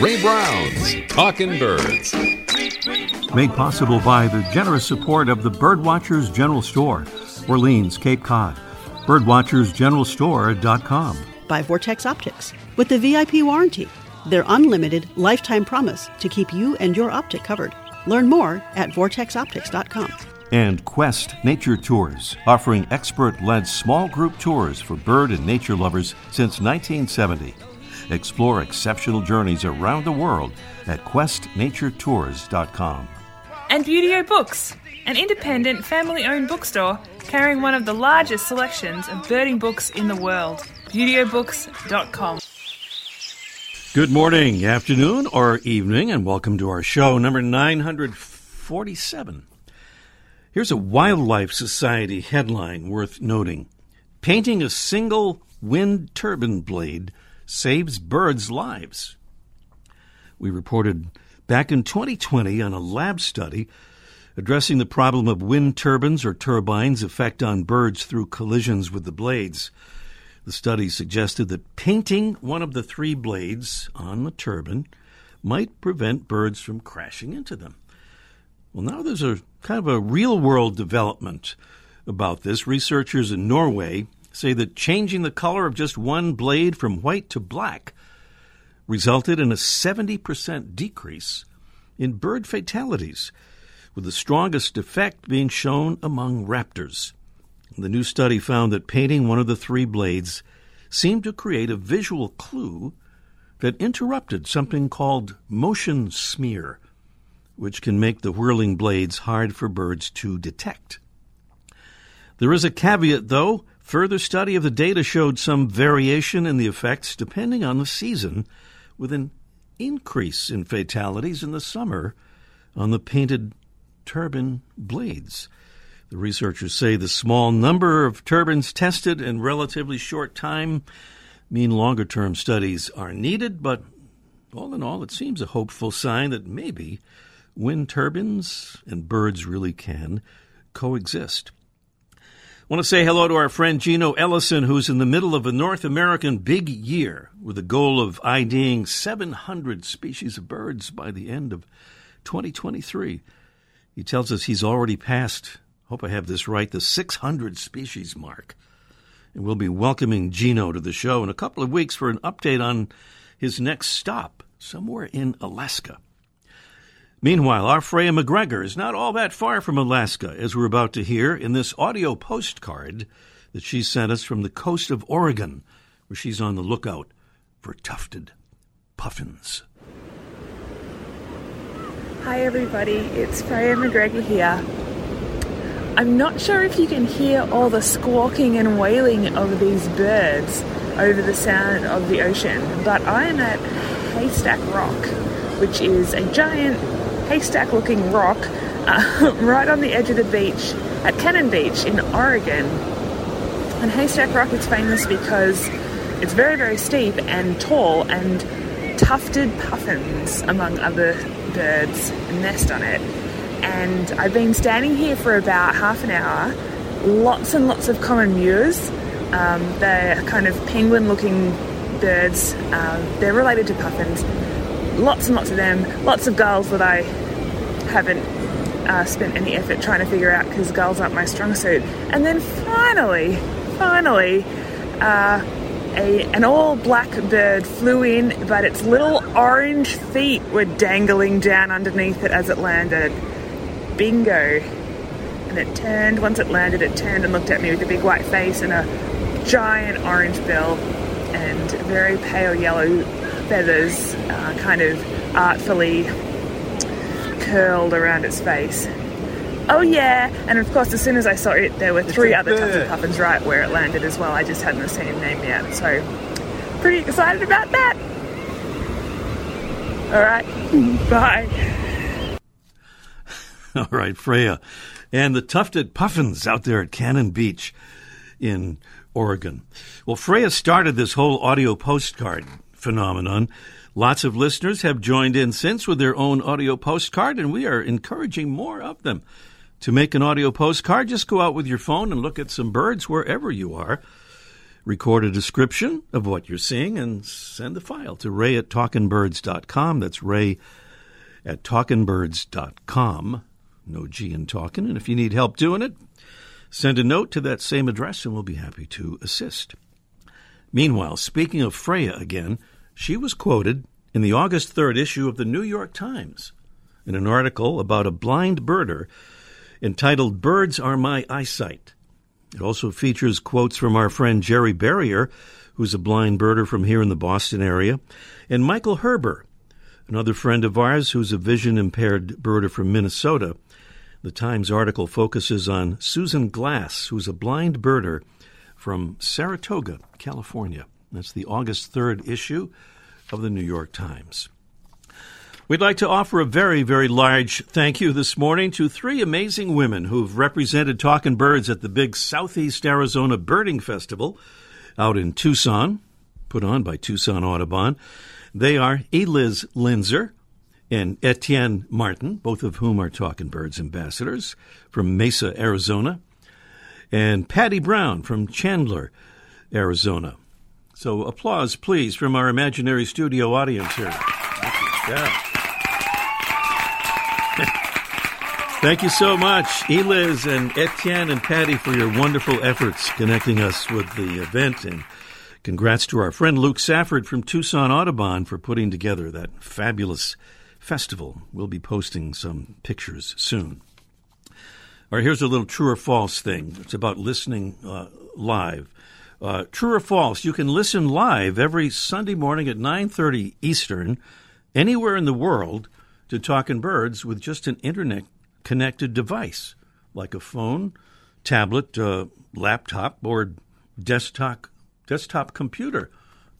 Ray Brown's Talking Birds. Made possible by the generous support of the Birdwatchers General Store, Orleans, Cape Cod. Birdwatchersgeneralstore.com. By Vortex Optics with the VIP warranty, their unlimited lifetime promise to keep you and your optic covered. Learn more at vortexoptics.com. And Quest Nature Tours, offering expert led small group tours for bird and nature lovers since 1970. Explore exceptional journeys around the world at questnaturetours.com. And Buteo Books, an independent family owned bookstore carrying one of the largest selections of birding books in the world. ButeoBooks.com. Good morning, afternoon, or evening, and welcome to our show number 947. Here's a Wildlife Society headline worth noting Painting a single wind turbine blade saves birds' lives. We reported back in 2020 on a lab study addressing the problem of wind turbines or turbines' effect on birds through collisions with the blades. The study suggested that painting one of the three blades on the turbine might prevent birds from crashing into them. Well, now there's a kind of a real world development about this. Researchers in Norway say that changing the color of just one blade from white to black resulted in a 70% decrease in bird fatalities, with the strongest effect being shown among raptors. The new study found that painting one of the three blades seemed to create a visual clue that interrupted something called motion smear, which can make the whirling blades hard for birds to detect. There is a caveat, though. Further study of the data showed some variation in the effects depending on the season, with an increase in fatalities in the summer on the painted turbine blades. The researchers say the small number of turbines tested in relatively short time mean longer term studies are needed, but all in all, it seems a hopeful sign that maybe wind turbines and birds really can coexist. Want to say hello to our friend Gino Ellison, who's in the middle of a North American big year with the goal of IDing 700 species of birds by the end of 2023. He tells us he's already passed, hope I have this right, the 600 species mark. And we'll be welcoming Gino to the show in a couple of weeks for an update on his next stop somewhere in Alaska. Meanwhile, our Freya McGregor is not all that far from Alaska, as we're about to hear in this audio postcard that she sent us from the coast of Oregon, where she's on the lookout for tufted puffins. Hi, everybody, it's Freya McGregor here. I'm not sure if you can hear all the squawking and wailing of these birds over the sound of the ocean, but I am at Haystack Rock, which is a giant haystack looking rock uh, right on the edge of the beach at Cannon Beach in Oregon. And Haystack Rock is famous because it's very, very steep and tall, and tufted puffins, among other birds, nest on it. And I've been standing here for about half an hour. Lots and lots of common murres. Um, they're kind of penguin looking birds. Um, they're related to puffins lots and lots of them, lots of gulls that I haven't uh, spent any effort trying to figure out because gulls aren't my strong suit. And then finally, finally, uh, a, an all black bird flew in, but its little orange feet were dangling down underneath it as it landed. Bingo. And it turned, once it landed, it turned and looked at me with a big white face and a giant orange bill and very pale yellow feathers uh, kind of artfully curled around its face. Oh yeah, and of course, as soon as I saw it, there were three other tufted puffins right where it landed as well. I just hadn't seen him name yet, so pretty excited about that. All right, bye. All right, Freya, and the tufted puffins out there at Cannon Beach in Oregon. Well, Freya started this whole audio postcard phenomenon. Lots of listeners have joined in since with their own audio postcard, and we are encouraging more of them. To make an audio postcard, just go out with your phone and look at some birds wherever you are. Record a description of what you're seeing and send the file to ray at talkingbirds.com. That's ray at talkingbirds.com. No G in talking. And if you need help doing it, send a note to that same address and we'll be happy to assist. Meanwhile, speaking of Freya again, she was quoted in the August 3rd issue of the New York Times in an article about a blind birder entitled Birds Are My Eyesight. It also features quotes from our friend Jerry Berrier, who's a blind birder from here in the Boston area, and Michael Hurben, another friend of ours who's a vision impaired birder from Minnesota. The Times article focuses on Susan Glass, who's a blind birder from Saratoga, California. That's the August 3rd issue of the New York Times. We'd like to offer a very, very large thank you this morning to three amazing women who've represented Talking Birds at the big Southeast Arizona Birding Festival out in Tucson, put on by Tucson Audubon. They are Eliz Linzer and Etienne Martin, both of whom are Talking Birds ambassadors from Mesa, Arizona, and Patty Brown from Chandler, Arizona. So applause, please, from our imaginary studio audience here. Yeah. Thank you so much, Eliz and Etienne and Patty, for your wonderful efforts connecting us with the event. And congrats to our friend Luke Safford from Tucson Audubon for putting together that fabulous festival. We'll be posting some pictures soon. All right, here's a little true or false thing. It's about listening uh, live. Uh, true or false? You can listen live every Sunday morning at 9:30 Eastern, anywhere in the world, to Talking Birds with just an internet connected device like a phone, tablet, uh, laptop, or desktop desktop computer.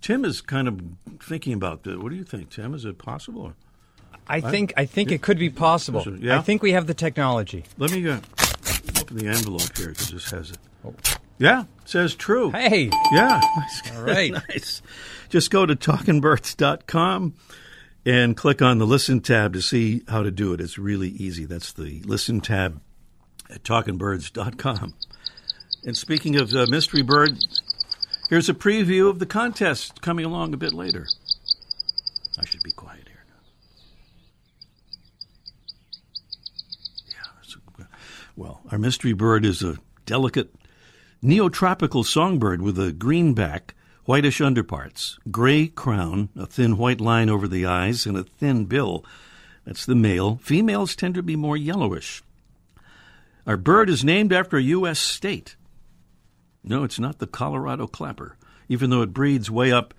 Tim is kind of thinking about that. What do you think, Tim? Is it possible? I think I think it could be possible. Yeah? I think we have the technology. Let me uh, open the envelope here because this has it. Yeah, it says true. Hey, Yeah. All right. nice. Just go to talkingbirds.com and click on the listen tab to see how to do it. It's really easy. That's the listen tab at talkingbirds.com. And speaking of uh, Mystery Bird, here's a preview of the contest coming along a bit later. I should be quiet here now. Yeah, a, well, our mystery bird is a delicate neotropical songbird with a green back, whitish underparts, gray crown, a thin white line over the eyes, and a thin bill. That's the male. Females tend to be more yellowish. Our bird is named after a U.S. state. No, it's not the Colorado clapper, even though it breeds way up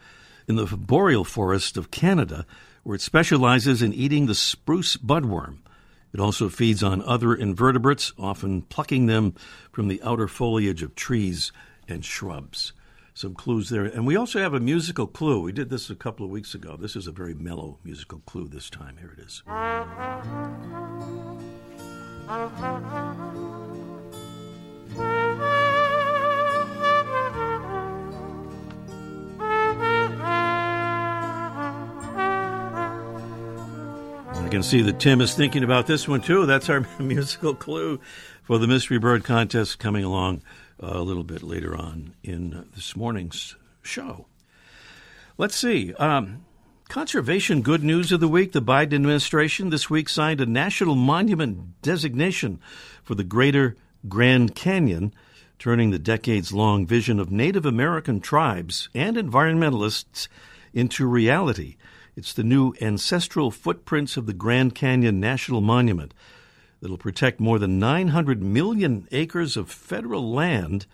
in the boreal forest of Canada, where it specializes in eating the spruce budworm. It also feeds on other invertebrates, often plucking them from the outer foliage of trees and shrubs. Some clues there. And we also have a musical clue. We did this a couple of weeks ago. This is a very mellow musical clue this time. Here it is. Can see that Tim is thinking about this one too. That's our musical clue for the Mystery Bird contest coming along uh, a little bit later on in this morning's show. Let's see. Um, conservation good news of the week. The Biden administration this week signed a national monument designation for the greater Grand Canyon, turning the decades long vision of Native American tribes and environmentalists into reality. It's the new ancestral footprints of the Grand Canyon National Monument that'll protect more than 900 million acres of federal land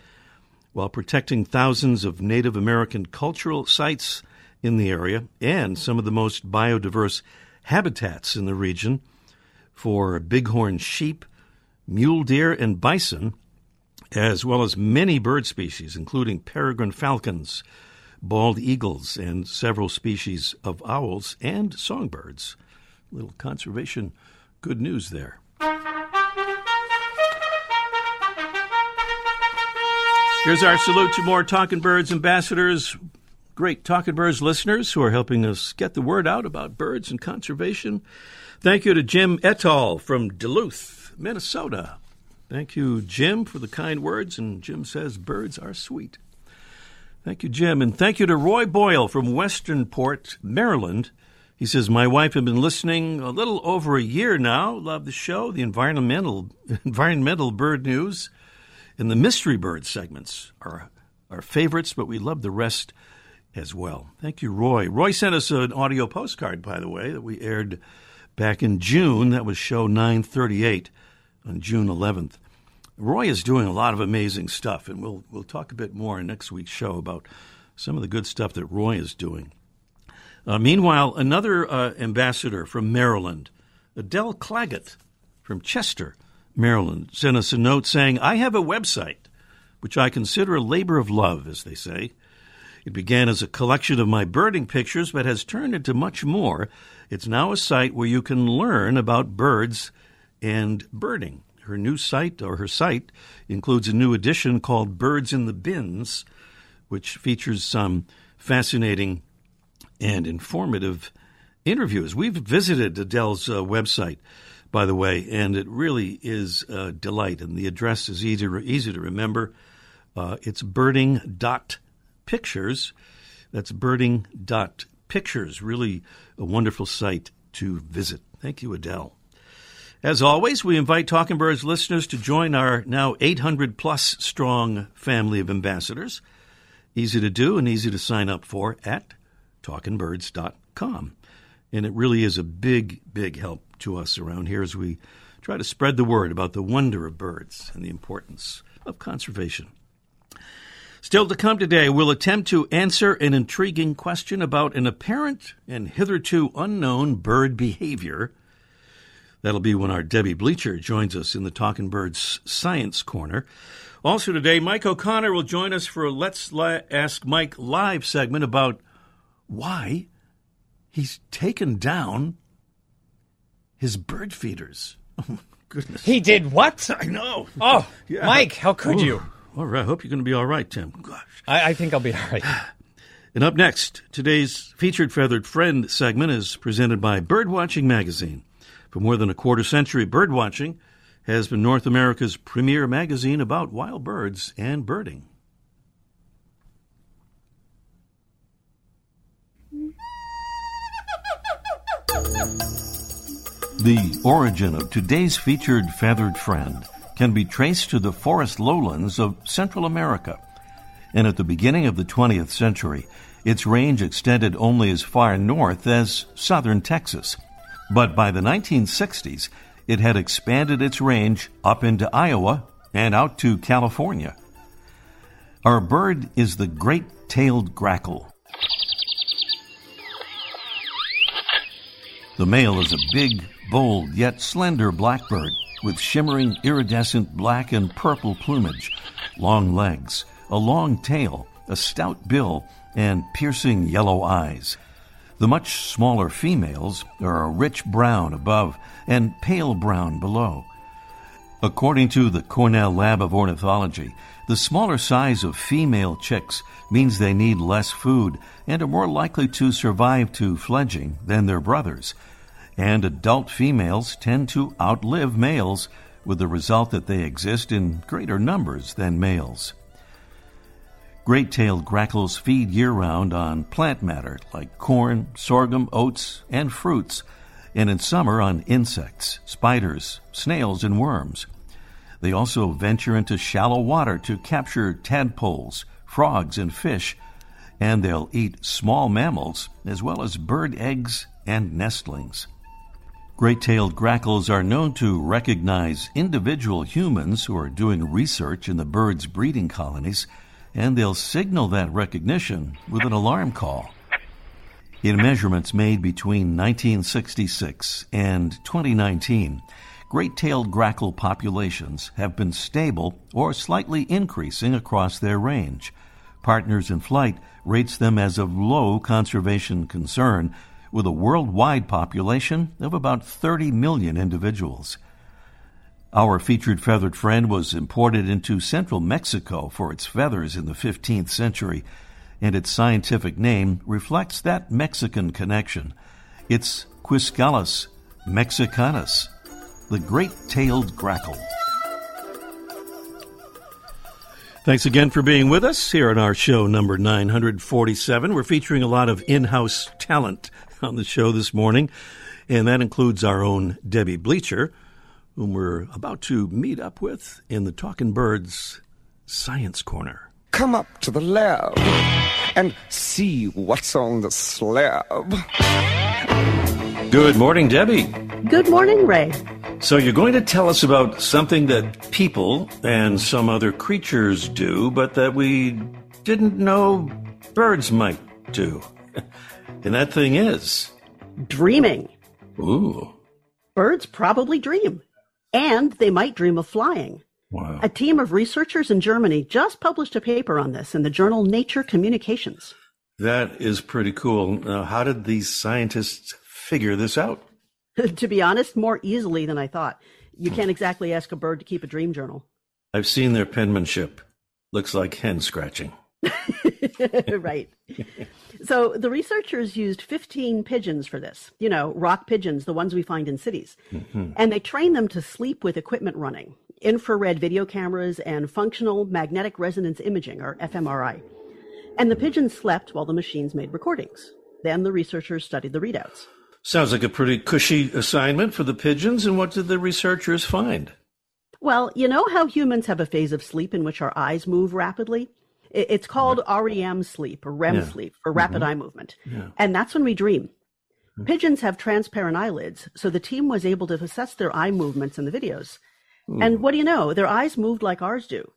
while protecting thousands of Native American cultural sites in the area and some of the most biodiverse habitats in the region for bighorn sheep, mule deer, and bison, as well as many bird species, including peregrine falcons, bald eagles, and several species of owls and songbirds. Little conservation good news there. Here's our salute to more Talking Birds ambassadors, great Talking Birds listeners who are helping us get the word out about birds and conservation. Thank you to Jim Etall from Duluth, Minnesota. Thank you, Jim, for the kind words. And Jim says birds are sweet. Thank you, Jim. And thank you to Roy Boyle from Westernport, Maryland. He says, My wife has been listening a little over a year now. Love the show, the environmental environmental bird news, and the mystery bird segments are our favorites, but we love the rest as well. Thank you, Roy. Roy sent us an audio postcard, by the way, that we aired back in June. That was show 938 on June 11th. Roy is doing a lot of amazing stuff, and we'll we'll talk a bit more in next week's show about some of the good stuff that Roy is doing. Uh, meanwhile, another uh, ambassador from Maryland, Adele Claggett from Chester, Maryland, sent us a note saying, "I have a website, which I consider a labor of love, as they say." It began as a collection of my birding pictures, but has turned into much more. It's now a site where you can learn about birds and birding. Her new site, or her site, includes a new edition called Birds in the Bins, which features some fascinating and informative interviews. We've visited Adele's uh, website, by the way, and it really is a delight. And the address is easy, easy to remember. Uh, it's birding.pictures. That's birding.pictures. Really a wonderful site to visit. Thank you, Adele. As always, we invite Talking Birds listeners to join our now 800 plus strong family of ambassadors. Easy to do and easy to sign up for at talkingbirds.com. And it really is a big, big help to us around here as we try to spread the word about the wonder of birds and the importance of conservation. Still to come today, we'll attempt to answer an intriguing question about an apparent and hitherto unknown bird behavior That'll be when our Debbie Bleacher joins us in the Talking Birds Science Corner. Also today, Mike O'Connor will join us for a Let's Ask Mike live segment about why he's taken down his bird feeders. Oh, goodness. He did what? I know. Oh, Yeah. Mike, how could you? All right. I hope you're going to be all right, Tim. Gosh. I, I think I'll be all right. And up next, today's featured feathered friend segment is presented by Birdwatching Magazine. For more than a quarter century, Birdwatching has been North America's premier magazine about wild birds and birding. The origin of today's featured feathered friend can be traced to the forest lowlands of Central America. And at the beginning of the 20th century, its range extended only as far north as southern Texas. But by the 1960s, it had expanded its range up into Iowa and out to California. Our bird is the great tailed grackle. The male is a big, bold, yet slender blackbird with shimmering iridescent black and purple plumage, long legs, a long tail, a stout bill, and piercing yellow eyes. The much smaller females are a rich brown above and pale brown below. According to the Cornell Lab of Ornithology, the smaller size of female chicks means they need less food and are more likely to survive to fledging than their brothers. And adult females tend to outlive males, with the result that they exist in greater numbers than males. Great tailed grackles feed year round on plant matter like corn, sorghum, oats, and fruits, and in summer on insects, spiders, snails, and worms. They also venture into shallow water to capture tadpoles, frogs, and fish, and they'll eat small mammals as well as bird eggs and nestlings. Great tailed grackles are known to recognize individual humans who are doing research in the bird's breeding colonies, and they'll signal that recognition with an alarm call. In measurements made between 1966 and 2019, great tailed grackle populations have been stable or slightly increasing across their range. Partners in Flight rates them as of low conservation concern, with a worldwide population of about 30 million individuals. Our featured feathered friend was imported into central Mexico for its feathers in the 15th century, and its scientific name reflects that Mexican connection. It's Quiscalus mexicanus, the great tailed grackle. Thanks again for being with us here on our show number 947. We're featuring a lot of in house talent on the show this morning, and that includes our own Debbie Bleacher, whom we're about to meet up with in the Talking Birds Science Corner. Come up to the lab and see what's on the slab. Good morning, Debbie. Good morning, Ray. So, you're going to tell us about something that people and some other creatures do, but that we didn't know birds might do. And that thing is. Dreaming. Ooh. Birds probably dream. And they might dream of flying. Wow. A team of researchers in Germany just published a paper on this in the journal Nature Communications. That is pretty cool. Now, how did these scientists figure this out? to be honest, more easily than I thought. You can't exactly ask a bird to keep a dream journal. I've seen their penmanship. Looks like hen scratching. right. So the researchers used 15 pigeons for this, you know, rock pigeons, the ones we find in cities. Mm-hmm. And they trained them to sleep with equipment running, infrared video cameras and functional magnetic resonance imaging, or fMRI. And the pigeons slept while the machines made recordings. Then the researchers studied the readouts. Sounds like a pretty cushy assignment for the pigeons. And what did the researchers find? Well, you know how humans have a phase of sleep in which our eyes move rapidly? It's called REM sleep or REM Yeah. sleep for rapid mm-hmm. eye movement. And that's when we dream. Mm. Pigeons have transparent eyelids, so the team was able to assess their eye movements in the videos. Hmm. And what do you know? Their eyes moved like ours do.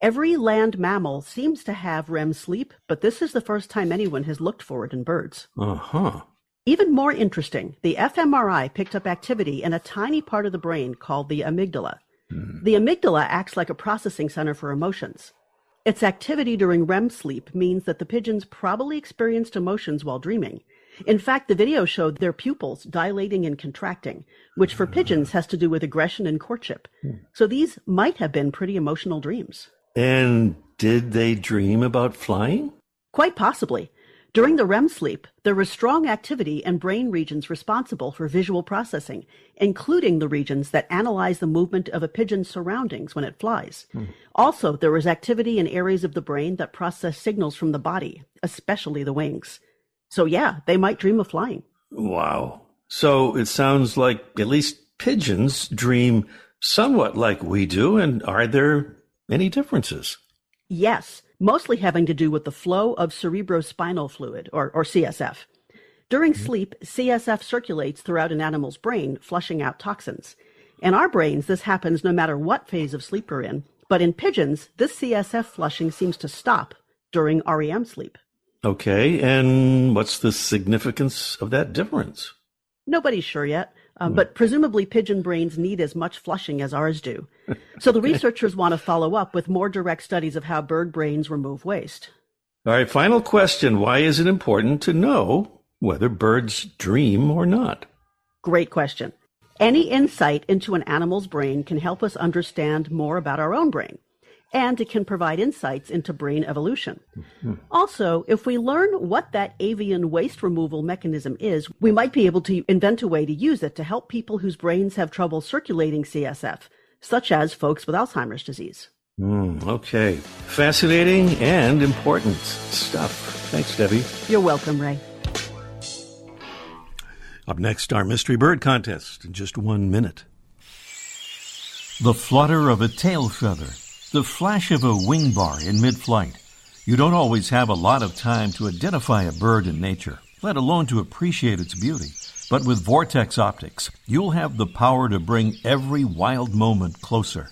Every land mammal seems to have REM sleep, but this is the first time anyone has looked for it in birds. Uh huh. Even more interesting, the fMRI picked up activity in a tiny part of the brain called the amygdala. Hmm. The amygdala acts like a processing center for emotions. Its activity during REM sleep means that the pigeons probably experienced emotions while dreaming. In fact, the video showed their pupils dilating and contracting, which for pigeons has to do with aggression and courtship. So these might have been pretty emotional dreams. And did they dream about flying? Quite possibly. During the REM sleep, there is strong activity in brain regions responsible for visual processing, including the regions that analyze the movement of a pigeon's surroundings when it flies. Also, there is activity in areas of the brain that process signals from the body, especially the wings. So, yeah, they might dream of flying. Wow. So it sounds like at least pigeons dream somewhat like we do. And are there any differences? Yes, mostly having to do with the flow of cerebrospinal fluid, or, or CSF. During mm-hmm. sleep, CSF circulates throughout an animal's brain, flushing out toxins. In our brains, this happens no matter what phase of sleep we're in, but in pigeons, this CSF flushing seems to stop during REM sleep. Okay. And what's the significance of that difference? Nobody's sure yet, um, but presumably pigeon brains need as much flushing as ours do. So the researchers want to follow up with more direct studies of how bird brains remove waste. All right. Final question. Why is it important to know whether birds dream or not? Great question. Any insight into an animal's brain can help us understand more about our own brain, and it can provide insights into brain evolution. Also, if we learn what that avian waste removal mechanism is, we might be able to invent a way to use it to help people whose brains have trouble circulating CSF, such as folks with Alzheimer's disease. Hmm, okay. Fascinating and important stuff. Thanks, Debbie. You're welcome, Ray. Up next, our mystery bird contest in just one minute. The flutter of a tail feather, the flash of a wing bar in mid flight. You don't always have a lot of time to identify a bird in nature, let alone to appreciate its beauty. But with Vortex Optics, you'll have the power to bring every wild moment closer.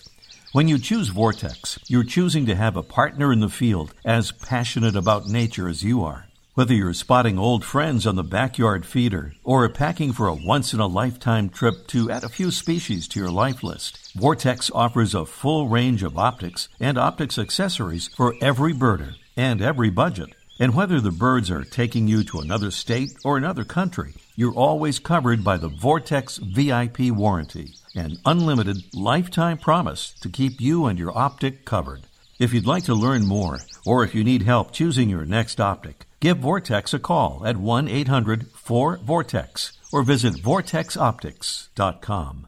When you choose Vortex, you're choosing to have a partner in the field as passionate about nature as you are. Whether you're spotting old friends on the backyard feeder or packing for a once in a lifetime trip to add a few species to your life list, Vortex offers a full range of optics and optics accessories for every birder and every budget. And whether the birds are taking you to another state or another country, you're always covered by the Vortex VIP warranty, an unlimited lifetime promise to keep you and your optic covered. If you'd like to learn more, or if you need help choosing your next optic, give Vortex a call at 1 800 4 Vortex or visit vortexoptics.com.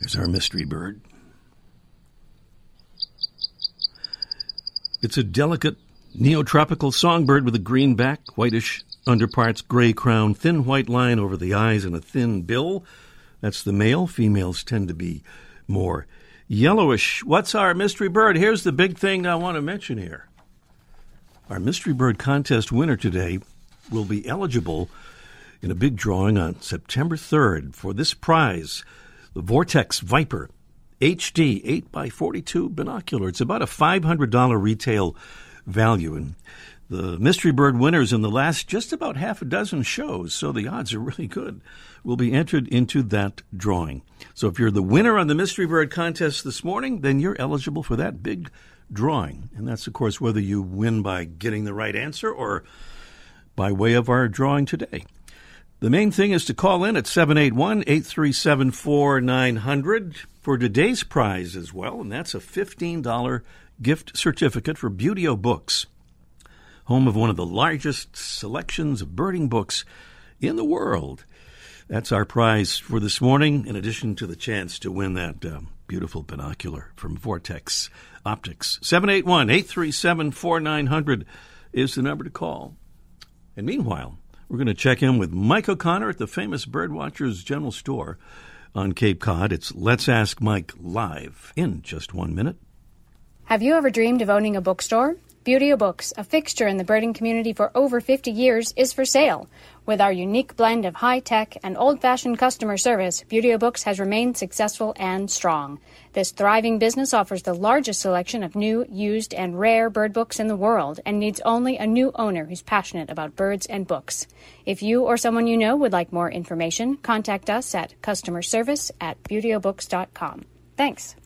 There's our mystery bird. It's a delicate neotropical songbird with a green back, whitish underparts, gray crown, thin white line over the eyes, and a thin bill. That's the male. Females tend to be more yellowish. What's our mystery bird? Here's the big thing I want to mention here. Our mystery bird contest winner today will be eligible in a big drawing on September 3rd for this prize the Vortex Viper HD 8x42 binocular. It's about a $500 retail value. And the Mystery Bird winners in the last just about half a dozen shows, so the odds are really good, will be entered into that drawing. So if you're the winner on the Mystery Bird contest this morning, then you're eligible for that big drawing. And that's, of course, whether you win by getting the right answer or by way of our drawing today. The main thing is to call in at 781 837 4900 for today's prize as well, and that's a $15 gift certificate for Buteo Books, home of one of the largest selections of birding books in the world. That's our prize for this morning, in addition to the chance to win that uh, beautiful binocular from Vortex Optics. 781 837 4900 is the number to call. And meanwhile, we're going to check in with Mike O'Connor at the famous Birdwatchers General Store on Cape Cod. It's Let's Ask Mike live in just one minute. Have you ever dreamed of owning a bookstore? Buteo Books, a fixture in the birding community for over 50 years, is for sale. With our unique blend of high tech and old fashioned customer service, Buteo Books has remained successful and strong. This thriving business offers the largest selection of new, used, and rare bird books in the world and needs only a new owner who's passionate about birds and books. If you or someone you know would like more information, contact us at customer service at buteobooks.com. Thanks.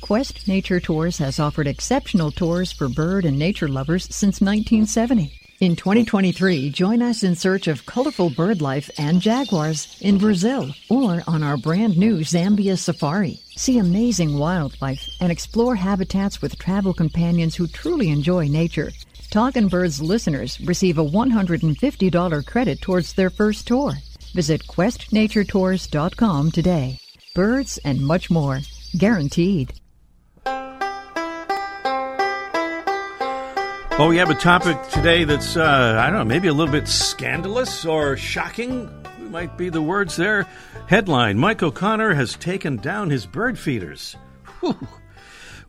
Quest Nature Tours has offered exceptional tours for bird and nature lovers since 1970. In 2023, join us in search of colorful bird life and jaguars in Brazil or on our brand new Zambia safari. See amazing wildlife and explore habitats with travel companions who truly enjoy nature. Talkin' Birds listeners receive a $150 credit towards their first tour. Visit questnaturetours.com today. Birds and much more. Guaranteed. Well, we have a topic today that's, uh, I don't know, maybe a little bit scandalous or shocking, might be the words there. Headline Mike O'Connor has taken down his bird feeders. Whew.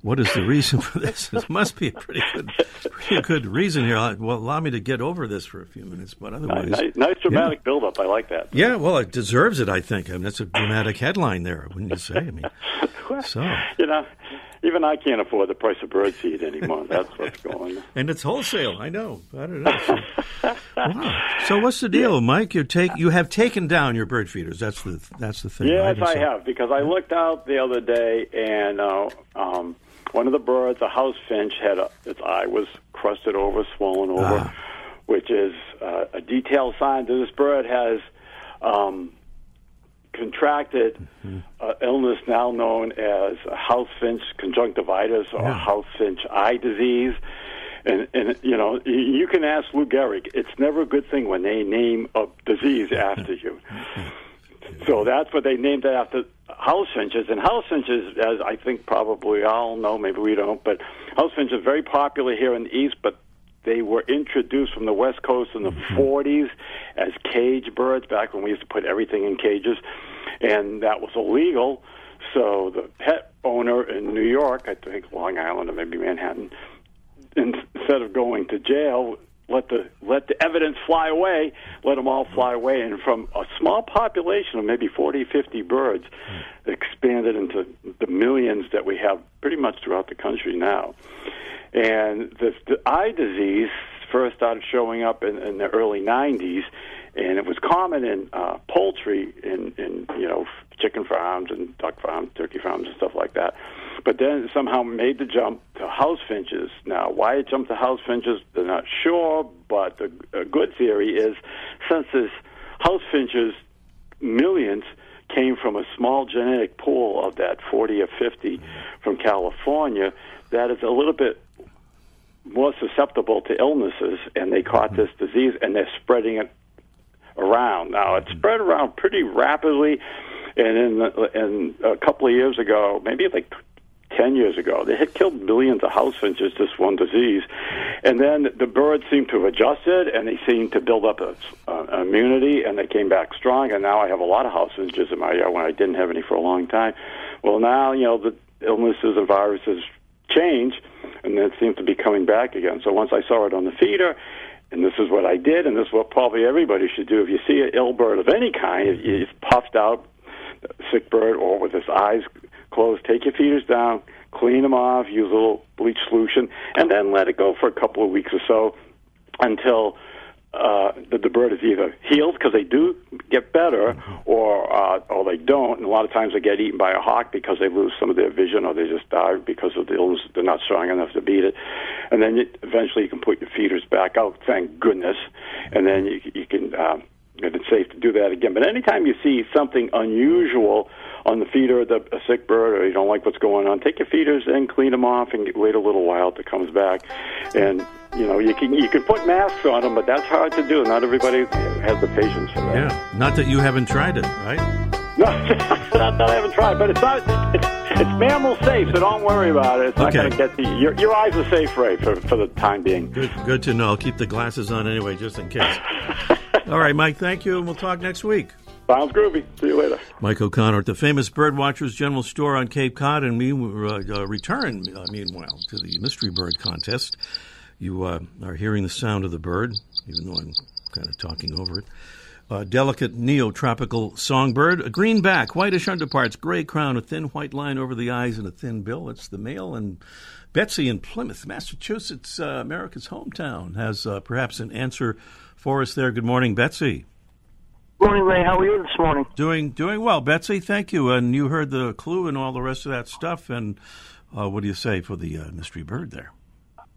What is the reason for this? This must be a pretty good, pretty good reason here. Well, allow me to get over this for a few minutes, but otherwise, nice, nice dramatic yeah. build-up. I like that. Yeah, well, it deserves it. I think. I mean, that's a dramatic headline there, wouldn't you say? I mean, well, so you know, even I can't afford the price of birdseed anymore. That's what's going. on. And it's wholesale. I know. I don't know. So, wow. so what's the deal, yeah. Mike? You take you have taken down your bird feeders. That's the that's the thing. Yes? I have because I looked out the other day and uh, um, one of the birds, a house finch, had a, its eye was crusted over, swollen over, ah. which is uh, a detailed sign that this bird has. Um, contracted mm-hmm. uh, illness now known as house finch conjunctivitis or yeah. house finch eye disease. And, and you know, you can ask Lou Gehrig. It's never a good thing when they name a disease after you. So that's what they named it after house finches. And house finches, as I think probably all know, maybe we don't, but house finches are very popular here in the East, but they were introduced from the West Coast in the mm-hmm. 40s as cage birds back when we used to put everything in cages, and that was illegal. So the pet owner in New York, I think Long Island or maybe Manhattan, instead of going to jail, let the let the evidence fly away, let them all fly away, and from a small population of maybe 40, 50 birds, expanded into the millions that we have pretty much throughout the country now. And the, the eye disease first started showing up in, in the early 90s, and it was common in uh, poultry, in, in you know chicken farms and duck farms, turkey farms, and stuff like that. But then somehow made the jump to house finches. Now, why it jumped to house finches, they're not sure. But the a good theory is since this house finches millions came from a small genetic pool of that 40 or 50 from California, that is a little bit more susceptible to illnesses, and they caught this disease, and they're spreading it around. Now, it spread around pretty rapidly, and in, in a couple of years ago, maybe like 10 years ago. They had killed millions of house finches, just one disease. And then the birds seemed to have adjusted and they seemed to build up a, uh, immunity and they came back strong. And now I have a lot of house finches in my yard when I didn't have any for a long time. Well, now, you know, the illnesses and viruses change and it seems to be coming back again. So once I saw it on the feeder, and this is what I did, and this is what probably everybody should do. If you see an ill bird of any kind, he's puffed out, sick bird, or with his eyes closed, take your feeders down, clean them off, use a little bleach solution, and then let it go for a couple of weeks or so until uh, the, the bird is either healed because they do get better, or uh, or they don't. And a lot of times they get eaten by a hawk because they lose some of their vision, or they just die because of the illness. They're not strong enough to beat it. And then you, eventually you can put your feeders back out. Thank goodness. And then you you can. Um, and it's safe to do that again. But anytime you see something unusual on the feeder, of the a sick bird, or you don't like what's going on, take your feeders and clean them off, and wait a little while till it comes back. And you know, you can you can put masks on them, but that's hard to do. Not everybody has the patience for that. Yeah, not that you haven't tried it, right? No, not that I haven't tried, but it's not. It's, it's mammal safe, so don't worry about it. It's not Okay. going to get the your, your eyes are safe, Ray, for for the time being. Good, good to know. I'll keep the glasses on anyway, just in case. All right, Mike. Thank you, and we'll talk next week. Sounds groovy. See you later. Mike O'Connor at the famous Birdwatchers General Store on Cape Cod, and we uh, uh, return, uh, meanwhile, to the Mystery Bird Contest. You uh, are hearing the sound of the bird, even though I'm kind of talking over it. A delicate neotropical songbird, a green back, whitish underparts, gray crown, a thin white line over the eyes, and a thin bill. It's the male. And Betsy in Plymouth, Massachusetts, uh, America's hometown, has uh, perhaps an answer for us there. Good morning, Betsy. Morning, Ray. How are you this morning? Doing doing well, Betsy. Thank you. And you heard the clue and all the rest of that stuff. And uh, what do you say for the uh, mystery bird there?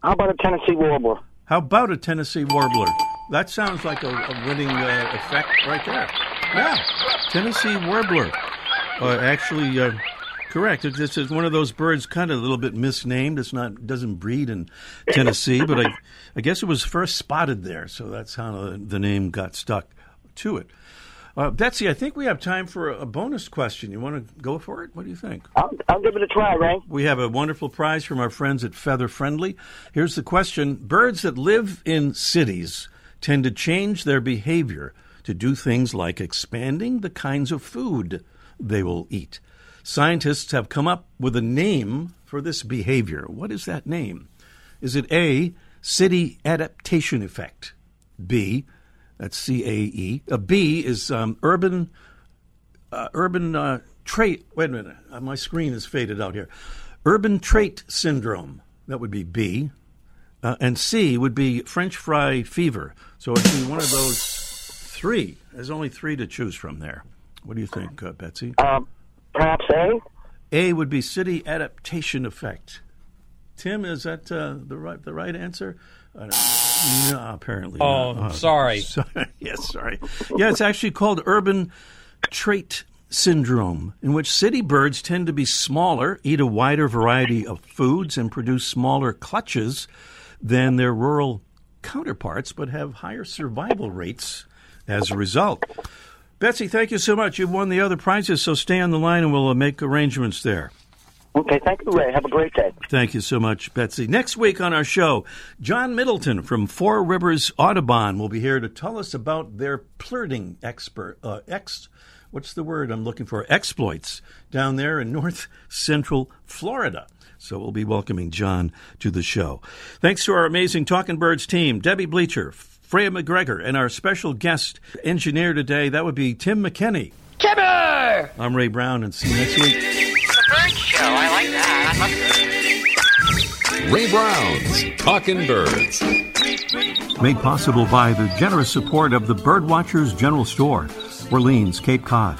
How about a Tennessee warbler? How about a Tennessee warbler? That sounds like a, a winning uh, effect right there. Yeah, Tennessee warbler. Uh, actually, uh, correct. It's, it's one of those birds, kind of a little bit misnamed. It's not doesn't breed in Tennessee, but I, I guess it was first spotted there, so that's how the name got stuck to it. Uh, Betsy, I think we have time for a, bonus question. You want to go for it? What do you think? I'll, I'll give it a try, Ray. We have a wonderful prize from our friends at Feather Friendly. Here's the question Birds that live in cities tend to change their behavior to do things like expanding the kinds of food they will eat. Scientists have come up with a name for this behavior. What is that name? Is it A, city adaptation effect? B, that's C A E. A B is um, urban uh, urban uh, trait. Wait a minute, uh, my screen is faded out here. Urban trait syndrome. That would be B, uh, and C would be French fry fever. So it'd be one of those three. There's only three to choose from there. What do you think, uh, Betsy? Um, perhaps A? A would be city adaptation effect. Tim, is that uh, the right the right answer? Uh, no, apparently. Oh, not. sorry. sorry. yes, sorry. Yeah, it's actually called urban trait syndrome, in which city birds tend to be smaller, eat a wider variety of foods, and produce smaller clutches than their rural counterparts, but have higher survival rates as a result. Betsy, thank you so much. You've won the other prizes, so stay on the line and we'll uh, make arrangements there. Okay, thank you, Ray. Have a great day. Thank you so much, Betsy. Next week on our show, John Middleton from Four Rivers Audubon will be here to tell us about their flirting expert, uh, ex, what's the word I'm looking for? Exploits down there in north central Florida. So we'll be welcoming John to the show. Thanks to our amazing Talking Birds team, Debbie Bleacher, Freya McGregor, and our special guest engineer today, that would be Tim McKenney. Timber! I'm Ray Brown, and see you next week. Ray Brown's Talking Birds. Made possible by the generous support of the Birdwatchers General Store, Orleans, Cape Cod.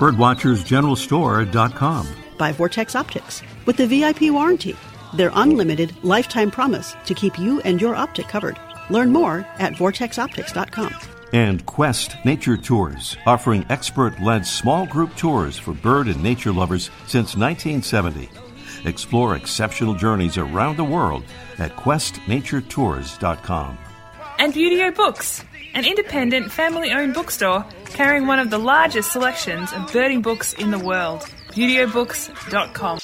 Birdwatchersgeneralstore.com. by Vortex Optics with the VIP warranty, their unlimited lifetime promise to keep you and your optic covered. Learn more at vortexoptics.com. And Quest Nature Tours, offering expert led small group tours for bird and nature lovers since 1970. Explore exceptional journeys around the world at questnaturetours.com. And Buteo Books, an independent family owned bookstore carrying one of the largest selections of birding books in the world. ButeoBooks.com.